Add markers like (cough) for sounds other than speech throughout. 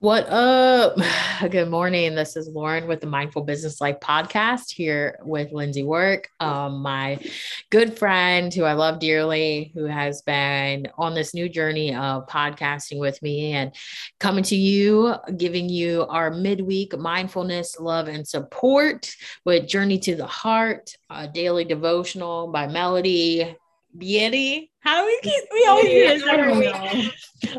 What up? (sighs) Good morning. This is Lauren with the Mindful Business Life podcast here with Lindsay Work, um, my good friend who I love dearly, who has been on this new journey of podcasting with me and coming to you, giving you our midweek mindfulness, love, and support with Journey to the Heart, a daily devotional by Melody Beattie. How do we keep we always do this every week?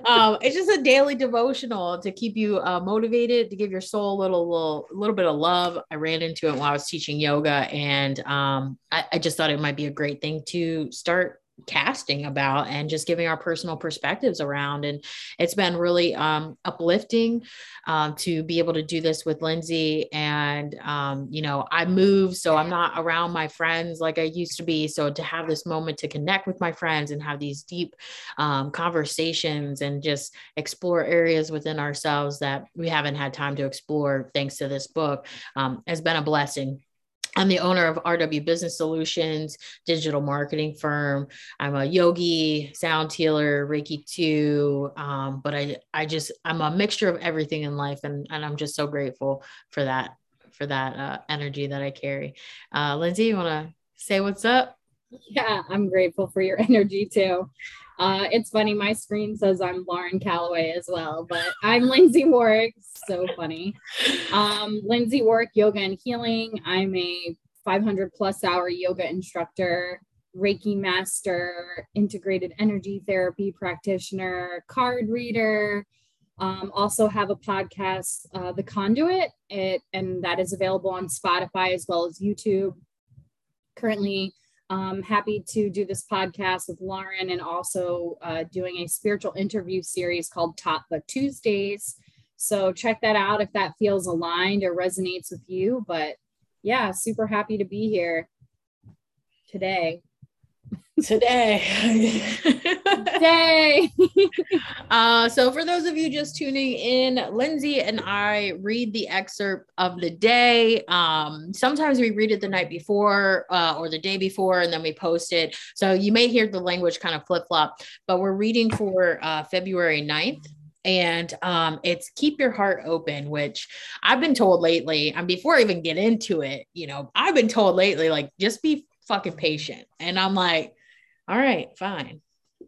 um, it's just a daily devotional to keep you uh, motivated, to give your soul a little, little, little bit of love. I ran into it while I was teaching yoga, and um, I, I just thought it might be a great thing to start casting about and just giving our personal perspectives around. And it's been really um, uplifting um, to be able to do this with Lindsay. And, um, you know, I moved, so I'm not around my friends like I used to be. So to have this moment to connect with my friends and have these deep um, conversations and just explore areas within ourselves that we haven't had time to explore thanks to this book um, has been a blessing I'm the owner of RW Business Solutions, digital marketing firm. I'm a yogi, sound healer, Reiki too. Um, but I, I just, I'm a mixture of everything in life, and and I'm just so grateful for that, for that uh, energy that I carry. Uh, Lindsay, you want to say what's up? Yeah, I'm grateful for your (laughs) energy too. Uh, it's funny, my screen says I'm Lauren Calloway as well, but I'm Lindsay Warwick. So funny. Um, Lindsay Warwick Yoga and Healing. I'm a 500 plus hour yoga instructor, Reiki master, integrated energy therapy practitioner, card reader. Um, also have a podcast, uh, The Conduit, it, and that is available on Spotify as well as YouTube. Currently um, happy to do this podcast with Lauren and also uh, doing a spiritual interview series called Top But Tuesdays. So check that out if that feels aligned or resonates with you. But yeah, super happy to be here today today. (laughs) Day. (laughs) uh, so, for those of you just tuning in, Lindsay and I read the excerpt of the day. Um, sometimes we read it the night before uh, or the day before, and then we post it. So, you may hear the language kind of flip flop, but we're reading for uh, February 9th and um, it's keep your heart open which i've been told lately and before i even get into it you know i've been told lately like just be fucking patient and i'm like all right, fine,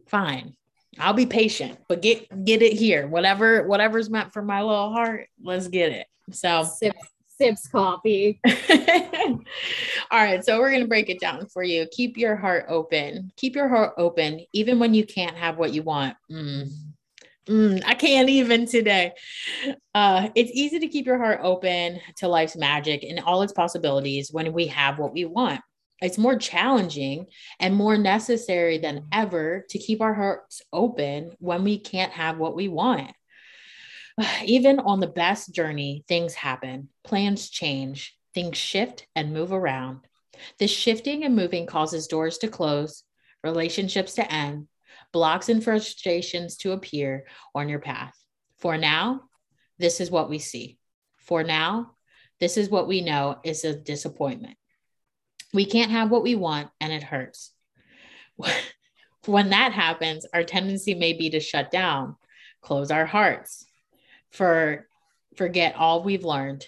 fine. I'll be patient, but get get it here. Whatever whatever's meant for my little heart, let's get it. So sips, sips coffee. (laughs) All right, so we're gonna break it down for you. Keep your heart open. Keep your heart open, even when you can't have what you want. Mm. Mm, I can't even today. Uh, it's easy to keep your heart open to life's magic and all its possibilities when we have what we want. It's more challenging and more necessary than mm-hmm. ever to keep our hearts open when we can't have what we want. (sighs) Even on the best journey, things happen, plans change, things shift and move around. This shifting and moving causes doors to close, relationships to end, blocks and frustrations to appear on your path. For now, this is what we see. For now, this is what we know is a disappointment. We can't have what we want and it hurts. (laughs) when that happens, our tendency may be to shut down, close our hearts, for forget all we've learned.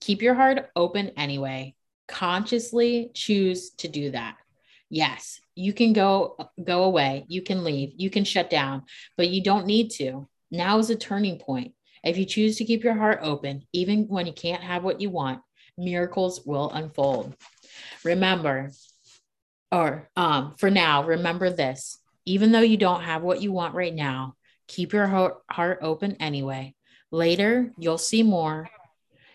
Keep your heart open anyway. Consciously choose to do that. Yes, you can go go away, you can leave, you can shut down, but you don't need to. Now is a turning point. If you choose to keep your heart open, even when you can't have what you want, miracles will unfold. Remember, or um, for now, remember this even though you don't have what you want right now, keep your heart open anyway. Later, you'll see more.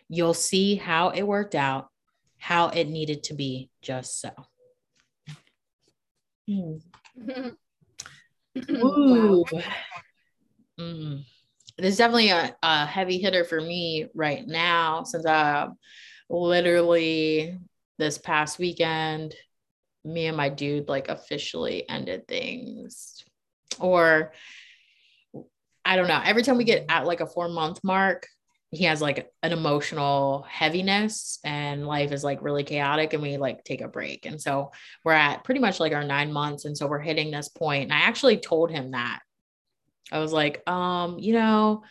You'll see how it worked out, how it needed to be, just so. Mm. (laughs) Ooh. Mm. This is definitely a, a heavy hitter for me right now since I literally this past weekend, me and my dude like officially ended things. Or I don't know. Every time we get at like a four month mark, he has like an emotional heaviness and life is like really chaotic and we like take a break. And so we're at pretty much like our nine months. And so we're hitting this point. And I actually told him that. I was like, um, you know,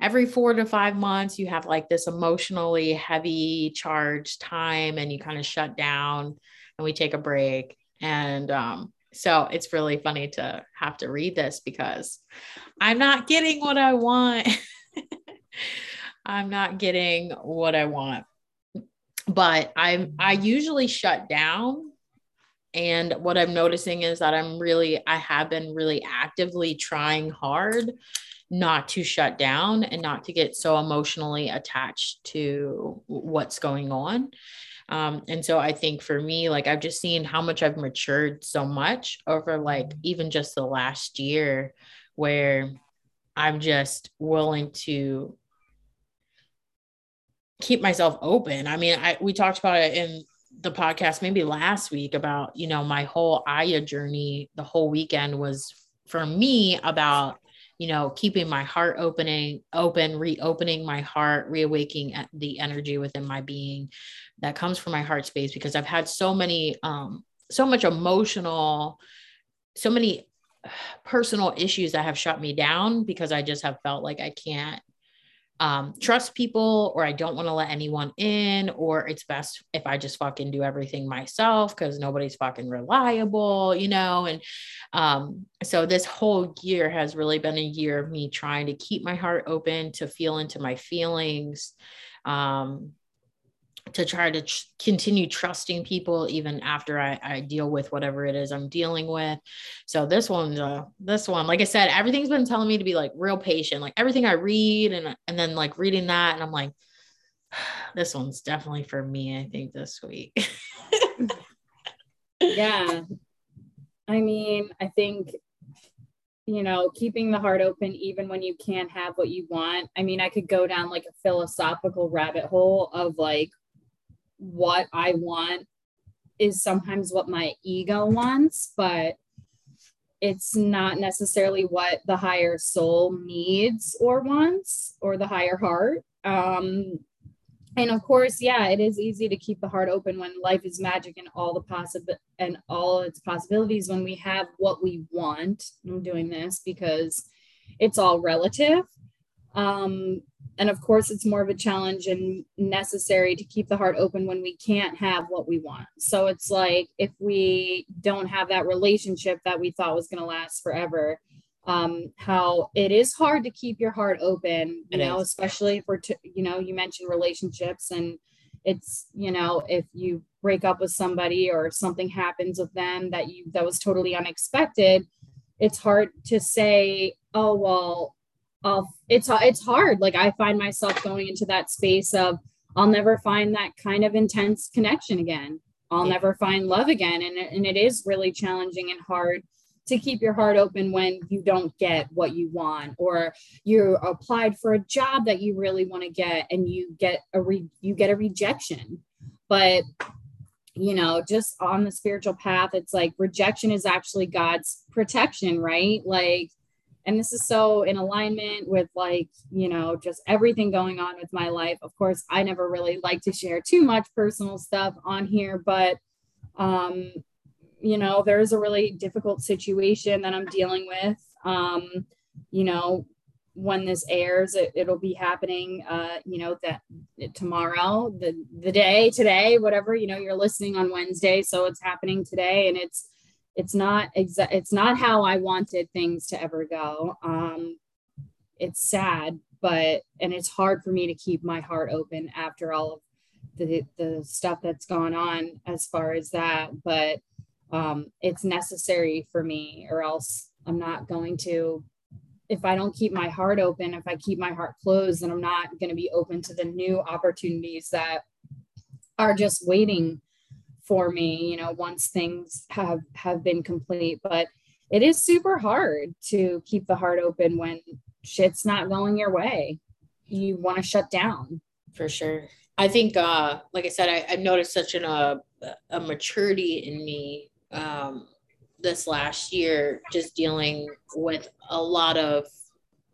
every four to five months, you have like this emotionally heavy charged time and you kind of shut down and we take a break. And um, so it's really funny to have to read this because I'm not getting what I want. (laughs) I'm not getting what I want. But I'm I usually shut down and what I'm noticing is that I'm really I have been really actively trying hard not to shut down and not to get so emotionally attached to what's going on. Um, and so I think for me, like I've just seen how much I've matured so much over like even just the last year where I'm just willing to keep myself open. I mean, I we talked about it in the podcast maybe last week about, you know, my whole Aya journey, the whole weekend was for me about you know keeping my heart opening open reopening my heart reawakening the energy within my being that comes from my heart space because i've had so many um so much emotional so many personal issues that have shut me down because i just have felt like i can't um, trust people or I don't want to let anyone in, or it's best if I just fucking do everything myself because nobody's fucking reliable, you know? And um, so this whole year has really been a year of me trying to keep my heart open to feel into my feelings. Um, to try to tr- continue trusting people even after I, I, deal with whatever it is I'm dealing with. So this one, uh, this one, like I said, everything's been telling me to be like real patient. Like everything I read and and then like reading that, and I'm like, (sighs) this one's definitely for me. I think this week. (laughs) yeah, I mean, I think you know, keeping the heart open even when you can't have what you want. I mean, I could go down like a philosophical rabbit hole of like what I want is sometimes what my ego wants, but it's not necessarily what the higher soul needs or wants or the higher heart. Um, and of course, yeah, it is easy to keep the heart open when life is magic and all the possible and all its possibilities when we have what we want. I'm doing this because it's all relative. Um, and of course, it's more of a challenge and necessary to keep the heart open when we can't have what we want. So it's like if we don't have that relationship that we thought was going to last forever, um, how it is hard to keep your heart open, you it know, is. especially for, t- you know, you mentioned relationships and it's, you know, if you break up with somebody or something happens with them that you, that was totally unexpected, it's hard to say, oh, well, I'll, it's it's hard. Like I find myself going into that space of I'll never find that kind of intense connection again. I'll yeah. never find love again, and and it is really challenging and hard to keep your heart open when you don't get what you want or you applied for a job that you really want to get and you get a re- you get a rejection but you know just on the spiritual path it's like rejection is actually god's protection right like and this is so in alignment with like you know just everything going on with my life. Of course i never really like to share too much personal stuff on here but um you know there's a really difficult situation that i'm dealing with. Um you know when this airs it, will be happening uh you know that tomorrow the the day today whatever you know you're listening on wednesday so it's happening today and it's it's not exa- it's not how I wanted things to ever go. Um, it's sad, but and it's hard for me to keep my heart open after all of the the stuff that's gone on as far as that. But um, it's necessary for me, or else I'm not going to. If I don't keep my heart open, if I keep my heart closed, then I'm not going to be open to the new opportunities that are just waiting for me you know once things have have been complete but it is super hard to keep the heart open when shit's not going your way. You want to shut down. For sure. I think uh like i said I, have noticed such an uh, a maturity in me um this last year just dealing with a lot of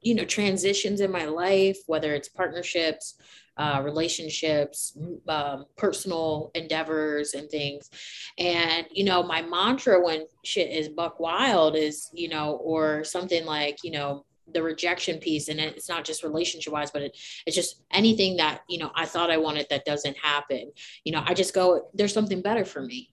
you know transitions in my life whether it's partnerships uh, relationships, um, personal endeavors, and things. And, you know, my mantra when shit is buck wild is, you know, or something like, you know, the rejection piece and it's not just relationship wise but it, it's just anything that you know i thought i wanted that doesn't happen you know i just go there's something better for me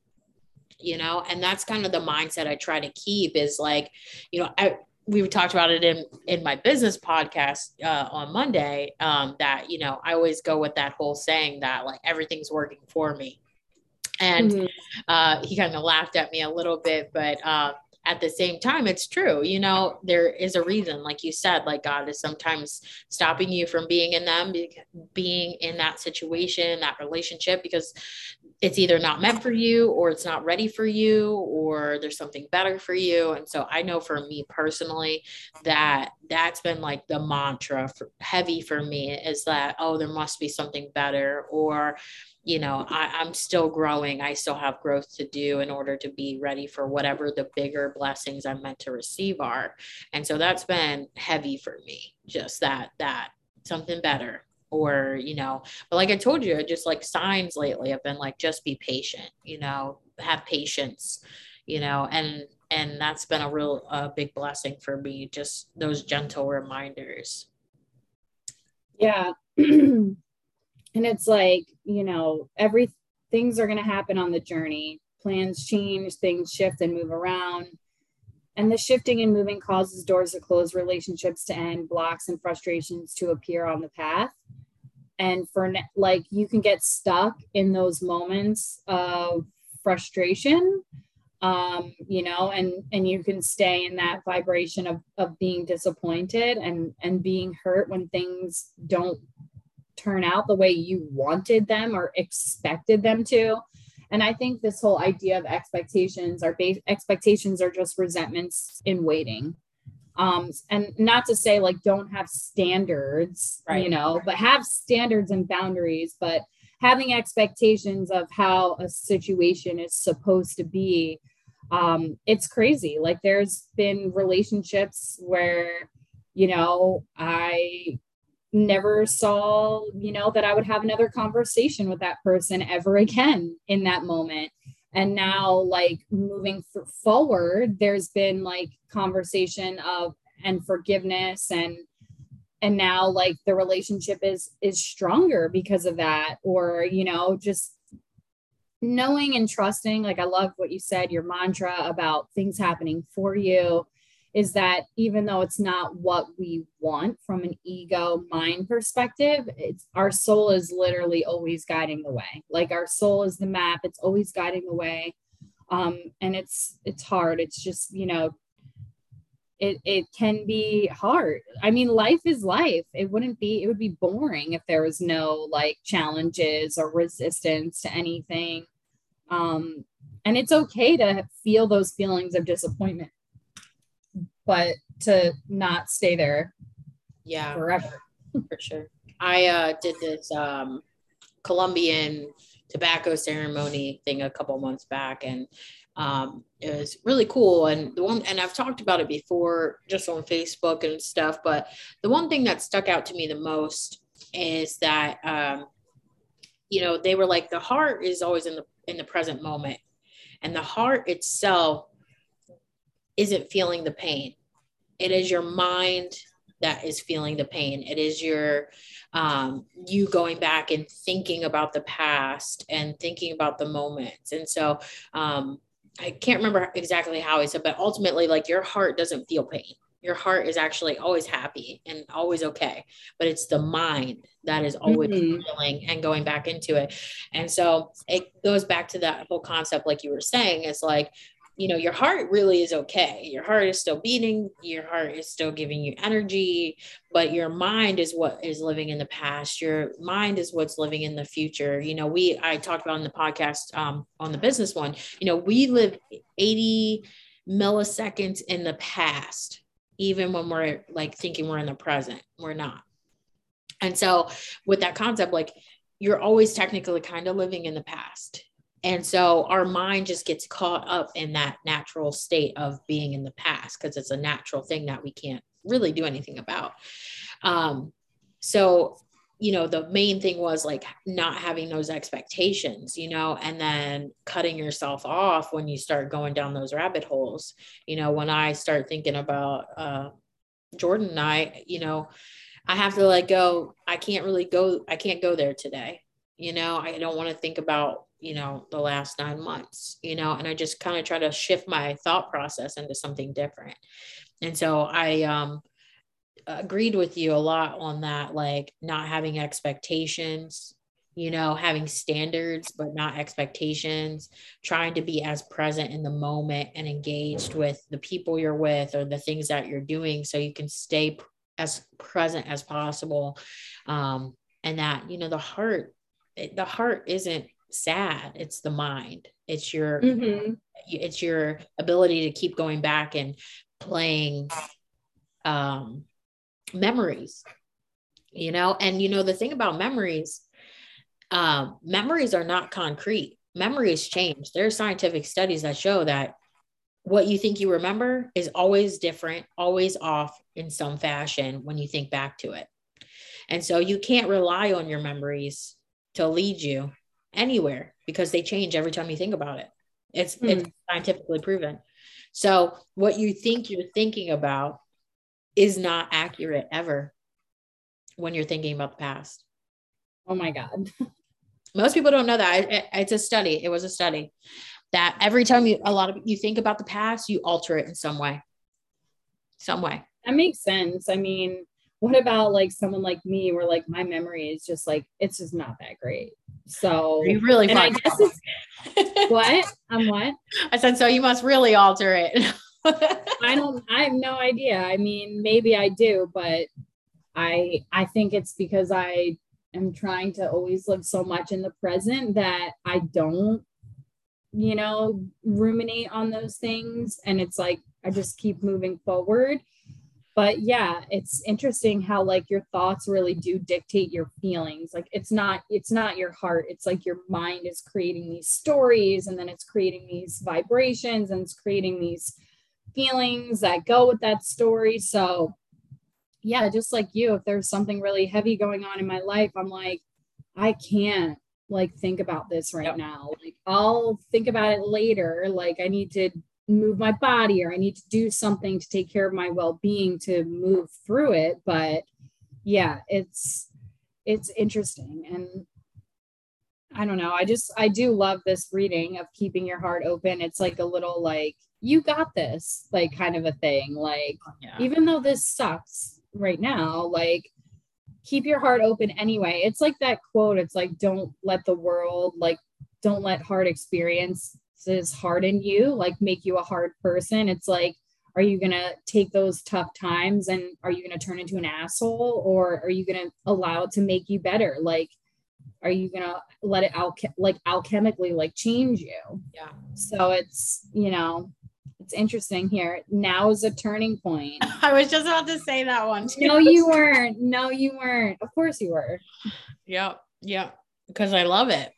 you know and that's kind of the mindset i try to keep is like you know I, we talked about it in in my business podcast uh, on monday um, that you know i always go with that whole saying that like everything's working for me and mm-hmm. uh, he kind of laughed at me a little bit but uh, at the same time it's true you know there is a reason like you said like god is sometimes stopping you from being in them being in that situation that relationship because it's either not meant for you or it's not ready for you or there's something better for you. And so i know for me personally that that's been like the mantra for, heavy for me is that oh there must be something better or you know I, i'm still growing. I still have growth to do in order to be ready for whatever the bigger blessings i'm meant to receive are. And so that's been heavy for me just that that something better or you know but like i told you just like signs lately have been like just be patient you know have patience you know and and that's been a real uh, big blessing for me just those gentle reminders. Yeah (clears throat) and it's like you know every things are going to happen on the journey. Plans change things shift and move around. And the shifting and moving causes doors to close relationships to end blocks and frustrations to appear on the path. And for like you can get stuck in those moments of frustration um you know and and you can stay in that vibration of of being disappointed and and being hurt when things don't turn out the way you wanted them or expected them to. And i think this whole idea of expectations are base expectations are just resentments in waiting. Um and not to say like don't have standards right. you know but have standards and boundaries but having expectations of how a situation is supposed to be um it's crazy. Like there's been relationships where you know i never saw you know that i would have another conversation with that person ever again in that moment. And now like moving forward there's been like conversation of and forgiveness and and now like the relationship is is stronger because of that or you know just knowing and trusting like i love what you said your mantra about things happening for you is that even though it's not what we want from an ego mind perspective it's our soul is literally always guiding the way. Like our soul is the map it's always guiding the way. Um and it's it's hard. It's just you know it it can be hard. I mean life is life. It wouldn't be it would be boring if there was no like challenges or resistance to anything. Um and it's okay to feel those feelings of disappointment but to not stay there yeah. forever. For sure. I uh did this um colombian tobacco ceremony thing a couple months back and um it was really cool. And the one and i've talked about it before just on facebook and stuff but the one thing that stuck out to me the most is that um you know they were like the heart is always in the in the present moment. And the heart itself isn't feeling the pain. It is your mind that is feeling the pain. It is your um, you going back and thinking about the past and thinking about the moments. And so um, I can't remember exactly how he said, but ultimately, like your heart doesn't feel pain. Your heart is actually always happy and always okay, but it's the mind that is always mm-hmm. feeling and going back into it. And so it goes back to that whole concept, like you were saying, it's like you know your heart really is okay. Your heart is still beating your heart is still giving you energy but your mind is what is living in the past. Your mind is what's living in the future. You know we i talked about in the podcast um, on the business one you know we live 80 milliseconds in the past even when we're like thinking we're in the present. We're not. And so with that concept like you're always technically kind of living in the past and so our mind just gets caught up in that natural state of being in the past because it's a natural thing that we can't really do anything about. Um, so, you know, the main thing was like not having those expectations, you know, and then cutting yourself off when you start going down those rabbit holes. You know, when I start thinking about, uh, Jordan and I, you know, I have to let go. I can't really go, I can't go there today. You know, I don't want to think about, you know, the last nine months, you know, and I just kind of try to shift my thought process into something different. And so I um agreed with you a lot on that, like not having expectations, you know, having standards, but not expectations, trying to be as present in the moment and engaged with the people you're with or the things that you're doing so you can stay as present as possible. Um, and that, you know, the heart, the heart isn't sad, it's the mind. It's your mm-hmm. it's your ability to keep going back and playing um memories you know and you know the thing about memories um, memories are not concrete. Memories change. There are scientific studies that show that what you think you remember is always different, always off in some fashion when you think back to it. And so you can't rely on your memories to lead you anywhere because they change every time you think about it. It's, hmm. it's scientifically proven. So what you think you're thinking about is not accurate ever when you're thinking about the past. Oh my God. (laughs) Most people don't know that. it's a study. It was a study that every time you a lot of you think about the past, you alter it in some way. Some way. That makes sense. I mean, what about like someone like me where like my memory is just like it's just not that great. So you really and I guess it's (laughs) what? I'm what? I said so you must really alter it. (laughs) I don't I have no idea. I mean, maybe I do, but I I think it's because I am trying to always live so much in the present that I don't, you know, ruminate on those things. And it's like I just keep moving forward. But yeah, it's interesting how like your thoughts really do dictate your feelings. Like it's not it's not your heart. It's like your mind is creating these stories and then it's creating these vibrations and it's creating these feelings that go with that story. So yeah, just like you, if there's something really heavy going on in my life, I'm like, I can't like think about this right yep. now. Like I'll think about it later. Like I need to move my body or I need to do something to take care of my well-being to move through it. But yeah, it's it's interesting. And I don't know. I just I do love this reading of keeping your heart open. It's like a little like you got this, like kind of a thing. Like yeah. even though this sucks, right now like keep your heart open anyway it's like that quote it's like don't let the world like don't let hard experiences harden you like make you a hard person it's like are you going to take those tough times and are you going to turn into an asshole or are you going to allow it to make you better like are you going to let it alch- like alchemically like change you yeah so it's you know it's interesting here. Now is a turning point. (laughs) I was just about to say that one. Too. No, you weren't. No, you weren't. Of course you were. Yep. Yep. Because I love it.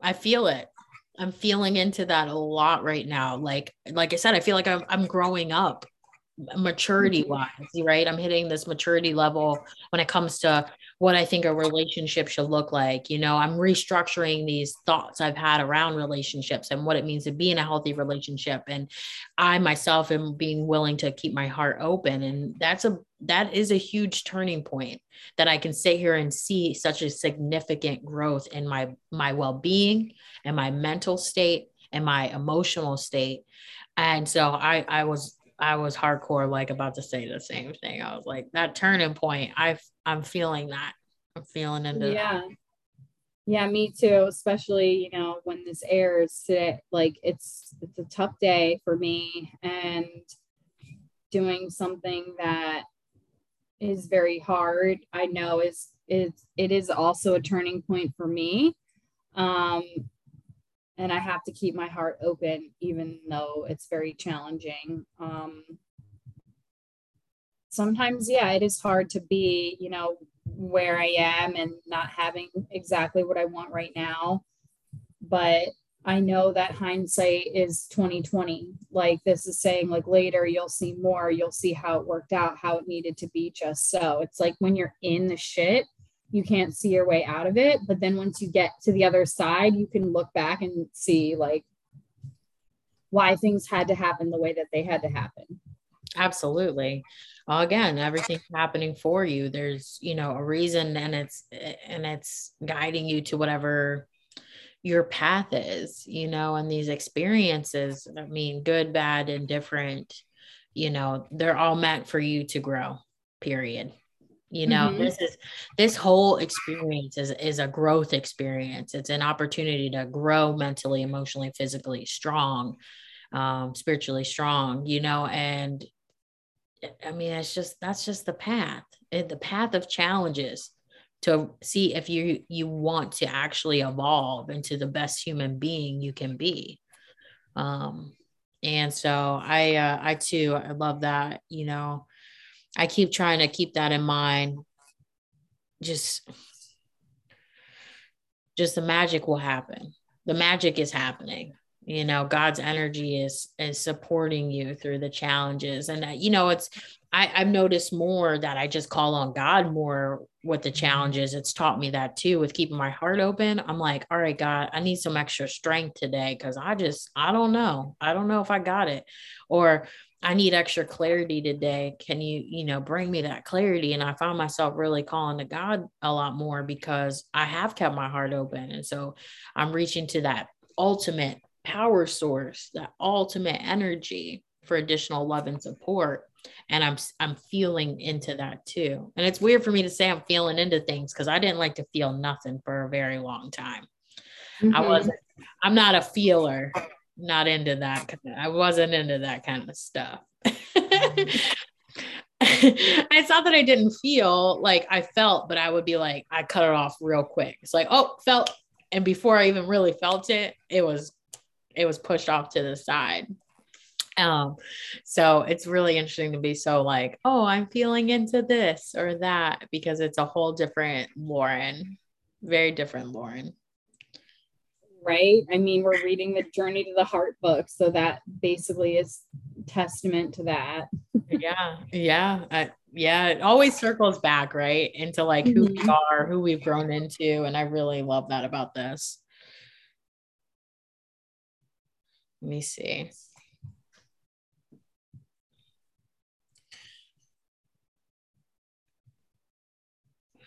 I feel it. I'm feeling into that a lot right now. Like, like I said, I feel like I'm, I'm growing up maturity mm-hmm. wise, right? I'm hitting this maturity level when it comes to what I think a relationship should look like. You know, I'm restructuring these thoughts I've had around relationships and what it means to be in a healthy relationship. And I myself am being willing to keep my heart open. And that's a that is a huge turning point that I can sit here and see such a significant growth in my my well-being and my mental state and my emotional state. And so I I was I was hardcore like about to say the same thing. I was like that turning point. I I'm feeling that. I'm feeling into yeah. That. Yeah, me too. Especially you know when this airs today, like it's it's a tough day for me and doing something that is very hard. I know is is it is also a turning point for me. Um, and I have to keep my heart open, even though it's very challenging. Um, sometimes, yeah, it is hard to be, you know, where I am and not having exactly what I want right now. But I know that hindsight is 2020. Like this is saying, like later you'll see more, you'll see how it worked out, how it needed to be just so. It's like when you're in the shit, you can't see your way out of it but then once you get to the other side you can look back and see like why things had to happen the way that they had to happen Absolutely. Again, everything's happening for you. There's, you know, a reason and it's and it's guiding you to whatever your path is, you know, and these experiences, I mean, good, bad, and different you know, they're all meant for you to grow. Period you know mm-hmm. this is this whole experience is is a growth experience. It's an opportunity to grow mentally emotionally physically strong um spiritually strong you know and i mean it's just that's just the path. The path of challenges to see if you you want to actually evolve into the best human being you can be. Um and so i uh, i too i love that you know I keep trying to keep that in mind. Just just the magic will happen. The magic is happening. You know, God's energy is is supporting you through the challenges. And uh, you know, it's I, I've noticed more that I just call on God more with the challenges. It's taught me that too with keeping my heart open. I'm like, all right, God, I need some extra strength today because I just, I don't know. I don't know if I got it. Or I need extra clarity today. Can you, you know, bring me that clarity? And I found myself really calling to God a lot more because I have kept my heart open. And so I'm reaching to that ultimate power source, that ultimate energy for additional love and support. And I'm I'm feeling into that too. And it's weird for me to say I'm feeling into things because I didn't like to feel nothing for a very long time. Mm-hmm. I wasn't, I'm not a feeler not into that. I wasn't into that kind of stuff. (laughs) it's not that I didn't feel like I felt, but I would be like, I cut it off real quick. It's like, oh, felt. And before I even really felt it, it was, it was pushed off to the side. Um, so it's really interesting to be so like, oh, I'm feeling into this or that because it's a whole different Lauren, very different Lauren right? I mean, we're reading the Journey to the Heart book, so that basically is testament to that. yeah, yeah, uh, yeah. It always circles back, right, into like who mm-hmm. we are, who we've grown into, and I really love that about this. Let me see.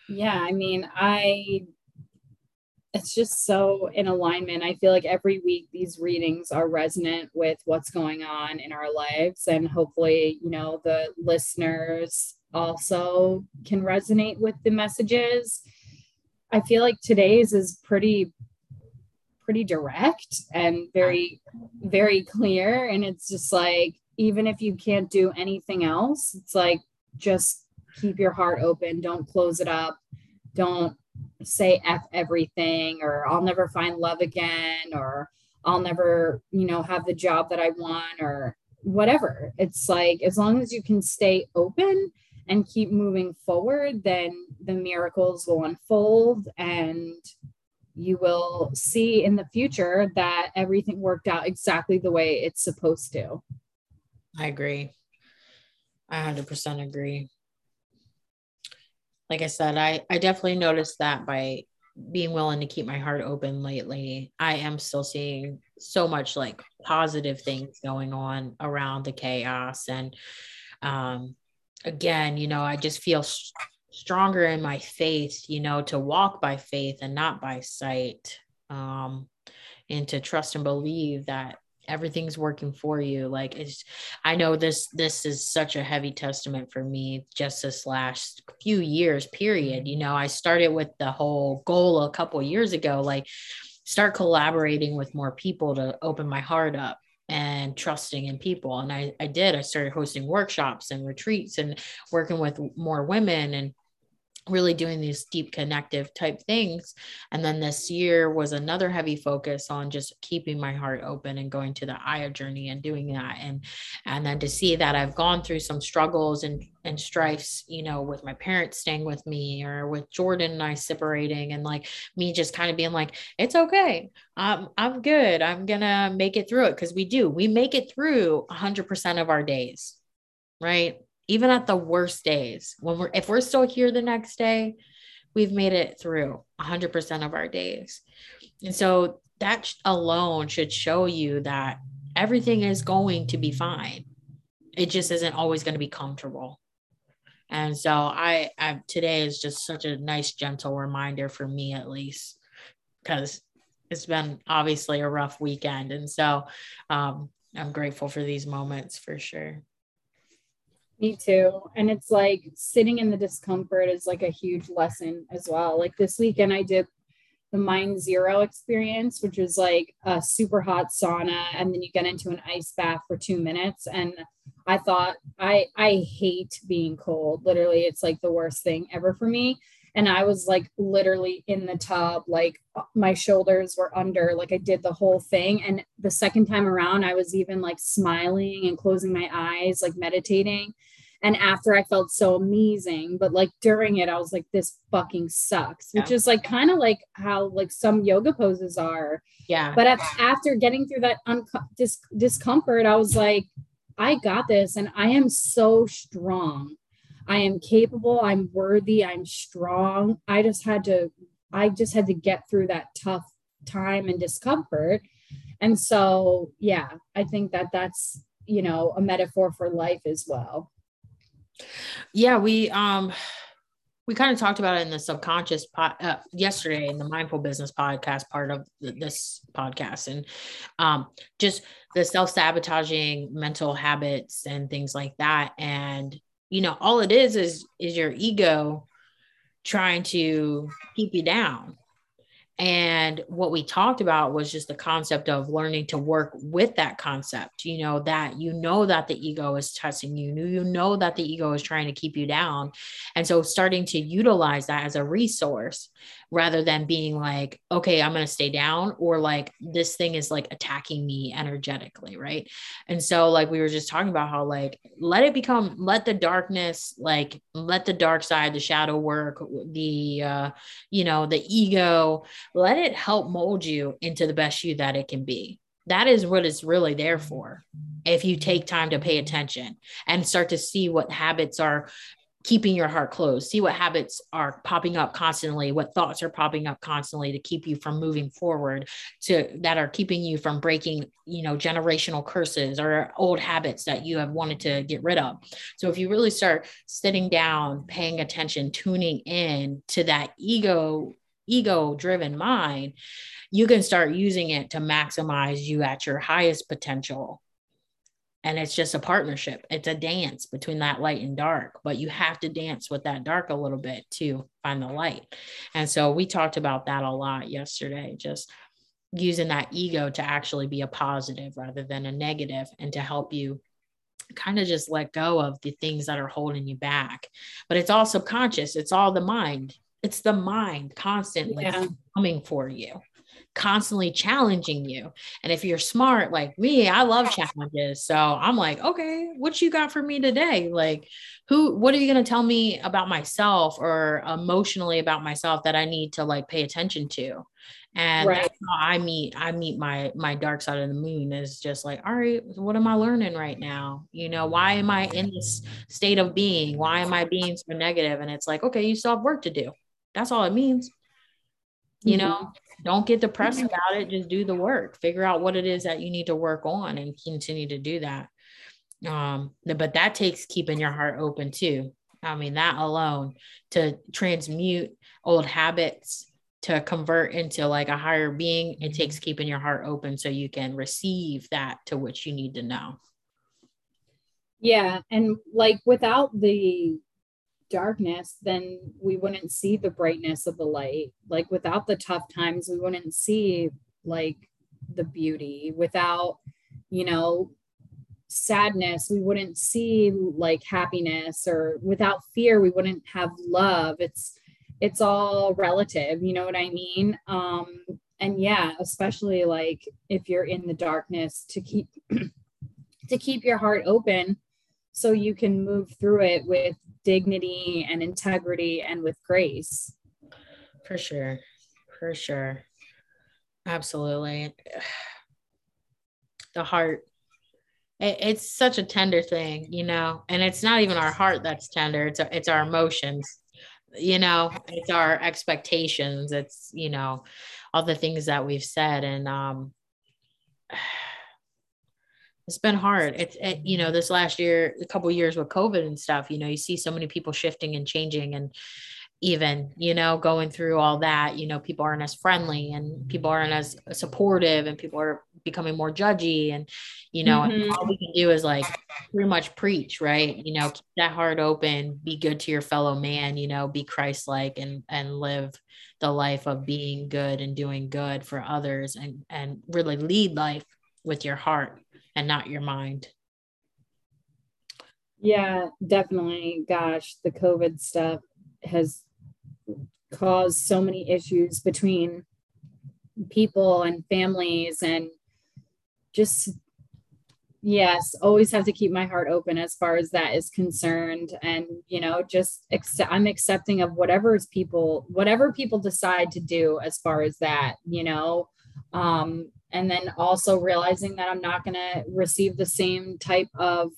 Yeah, I mean, I it's just so in alignment. I feel like every week these readings are resonant with what's going on in our lives. And hopefully, you know, the listeners also can resonate with the messages. I feel like today's is pretty pretty direct and very very clear and it's just like even if you can't do anything else it's like just keep your heart open don't close it up don't say F everything or I'll never find love again or I'll never, you know, have the job that I want or whatever. It's like as long as you can stay open and keep moving forward, then the miracles will unfold and you will see in the future that everything worked out exactly the way it's supposed to. I agree. I 100% agree like I said, I, I definitely noticed that by being willing to keep my heart open lately. I am still seeing so much like positive things going on around the chaos. And um, again, you know, I just feel st- stronger in my faith, you know, to walk by faith and not by sight. Um, and to trust and believe that everything's working for you like it's i know this this is such a heavy testament for me just this last few years period mm-hmm. you know i started with the whole goal a couple years ago like start collaborating with more people to open my heart up and trusting in people and I, I did i started hosting workshops and retreats and working with more women and really doing these deep connective type things. And then this year was another heavy focus on just keeping my heart open and going to the aya journey and doing that. And and then to see that i've gone through some struggles and and strifes you know with my parents staying with me or with jordan and i separating and like me just kind of being like it's okay. I'm i'm good. I'm gonna make it through it. Because we do we make it through 100% of our days right even at the worst days when we're if we're still here the next day we've made it through 100% of our days and so that alone should show you that everything is going to be fine it just isn't always going to be comfortable. And so I, I today is just such a nice gentle reminder for me at least because it's been obviously a rough weekend and so um, I'm grateful for these moments for sure. Me too. And it's like sitting in the discomfort is like a huge lesson as well. Like this weekend I did the Mind Zero experience, which is like a super hot sauna, and then you get into an ice bath for two minutes. And I thought I I hate being cold. Literally, it's like the worst thing ever for me. And I was like literally in the tub, like uh, my shoulders were under, like I did the whole thing. And the second time around, I was even like smiling and closing my eyes, like meditating. And after I felt so amazing, but like during it, I was like, this fucking sucks, which is like kind of like how like some yoga poses are. Yeah. But after getting through that un- dis- discomfort, I was like, I got this and I am so strong. I am capable, I'm worthy, I'm strong. I just had to I just had to get through that tough time and discomfort. And so, yeah, I think that that's, you know, a metaphor for life as well. Yeah, we um we kind of talked about it in the subconscious po- uh, yesterday in the mindful business podcast part of this podcast and um, just the self-sabotaging mental habits and things like that and you know all it is is is your ego trying to keep you down and what we talked about was just the concept of learning to work with that concept, you know, that you know that the ego is testing you, you know that the ego is trying to keep you down. And so starting to utilize that as a resource rather than being like, okay, I'm going to stay down or like this thing is like attacking me energetically. Right. And so, like, we were just talking about how, like, let it become, let the darkness, like, let the dark side, the shadow work, the, uh, you know, the ego, let it help mold you into the best you that it can be. That is what it's really there for. If you take time to pay attention and start to see what habits are keeping your heart closed. See what habits are popping up constantly what thoughts are popping up constantly to keep you from moving forward to that are keeping you from breaking you know generational curses or old habits that you have wanted to get rid of. So if you really start sitting down paying attention tuning in to that ego ego driven mind you can start using it to maximize you at your highest potential and it's just a partnership. It's a dance between that light and dark but you have to dance with that dark a little bit to find the light. And so we talked about that a lot yesterday just using that ego to actually be a positive rather than a negative and to help you kind of just let go of the things that are holding you back. But it's all subconscious. It's all the mind. It's the mind constantly yeah. coming for you constantly challenging you. And if you're smart like me, I love challenges. So I'm like, okay, what you got for me today? Like, who, what are you going to tell me about myself or emotionally about myself that I need to like pay attention to? And right. that's how I meet, I meet my, my dark side of the moon is just like, all right, what am I learning right now? You know, why am I in this state of being? Why am I being so negative? And it's like, okay, you still have work to do. That's all it means. You mm-hmm. know, don't get depressed mm-hmm. about it. Just do the work. Figure out what it is that you need to work on and continue to do that. Um but that takes keeping your heart open too. I mean that alone to transmute old habits to convert into like a higher being it takes keeping your heart open so you can receive that to which you need to know. Yeah and like without the darkness, then we wouldn't see the brightness of the light. Like without the tough times, we wouldn't see like the beauty. Without, you know, sadness, we wouldn't see like happiness or without fear, we wouldn't have love. It's it's all relative, you know what I mean? Um and yeah, especially like if you're in the darkness to keep (clears throat) to keep your heart open so you can move through it with dignity and integrity and with grace. For sure. For sure. Absolutely. (sighs) The heart. it's such a tender thing, you know, and it's not even our heart that's tender. It's it's our emotions, you know, it's our expectations. It's, you know, all the things that we've said. And um (sighs) it's been hard. It's it, you know this last year, a couple years with COVID and stuff. You know, you see so many people shifting and changing, and even you know going through all that. You know, people aren't as friendly, and people aren't as supportive, and people are becoming more judgy. And you know, mm-hmm. all we can do is like pretty much preach, right? You know, keep that heart open, be good to your fellow man. You know, be Christ-like, and and live the life of being good and doing good for others, and and really lead life with your heart and not your mind. Yeah, definitely. Gosh, the COVID stuff has caused so many issues between people and families and just yes always have to keep my heart open as far as that is concerned and you know just accept i'm accepting of whatever is people whatever people decide to do as far as that you know um and then also realizing that I'm not going to receive the same type of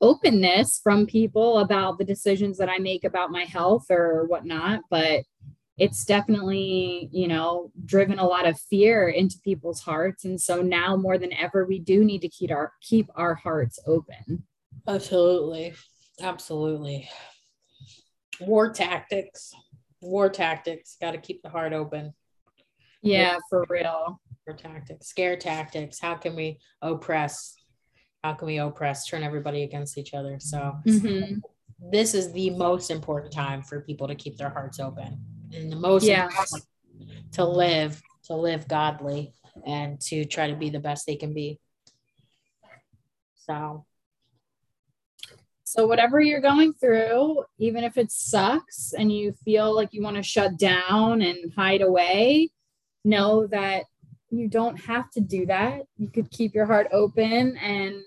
openness from people about the decisions that I make about my health or whatnot. But it's definitely, you know, driven a lot of fear into people's hearts. And so now more than ever, we do need to keep our keep our hearts open. Absolutely. Absolutely. War tactics. War tactics. Got to keep the heart open. Yeah, yeah, for real tactics, scare tactics. How can we oppress? How can we oppress, turn everybody against each other? So mm-hmm. this is the most important time for people to keep their hearts open. And the most yeah. to live, to live godly and to try to be the best they can be. So so, whatever you're going through, even if it sucks and you feel like you want to shut down and hide away, know that you don't have to do that. You could keep your heart open and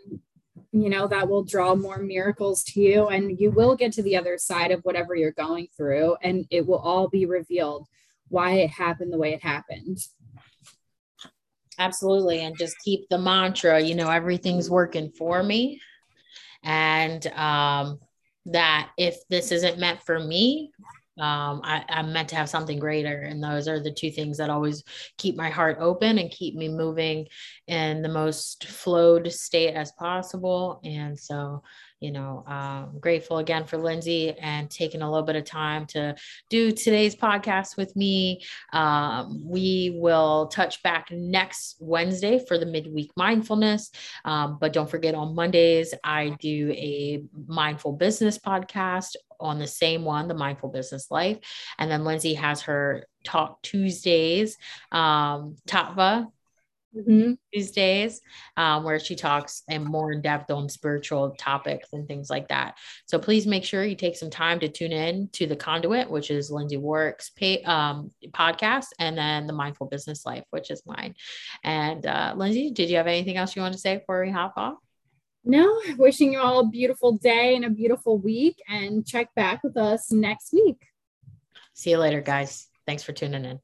you know that will draw more miracles to you and you will get to the other side of whatever you're going through and it will all be revealed why it happened the way it happened. Absolutely and just keep the mantra, you know, everything's working for me and um that if this isn't meant for me, um, I, I'm meant to have something greater. And those are the two things that always keep my heart open and keep me moving in the most flowed state as possible. And so you know, um, grateful again for Lindsay and taking a little bit of time to do today's podcast with me. Um, we will touch back next Wednesday for the midweek mindfulness. Um, but don't forget, on Mondays, I do a mindful business podcast on the same one, the mindful business life. And then Lindsay has her talk Tuesdays, um, Tatva mm-hmm. Tuesdays, um, where she talks and more in depth on spiritual topics and things like that. So please make sure you take some time to tune in to the Conduit, which is Lindsay Warwick's pay, um, podcast, and then the Mindful Business Life, which is mine. And uh, Lindsay, did you have anything else you want to say before we hop off? No, wishing you all a beautiful day and a beautiful week, and check back with us next week. See you later, guys. Thanks for tuning in.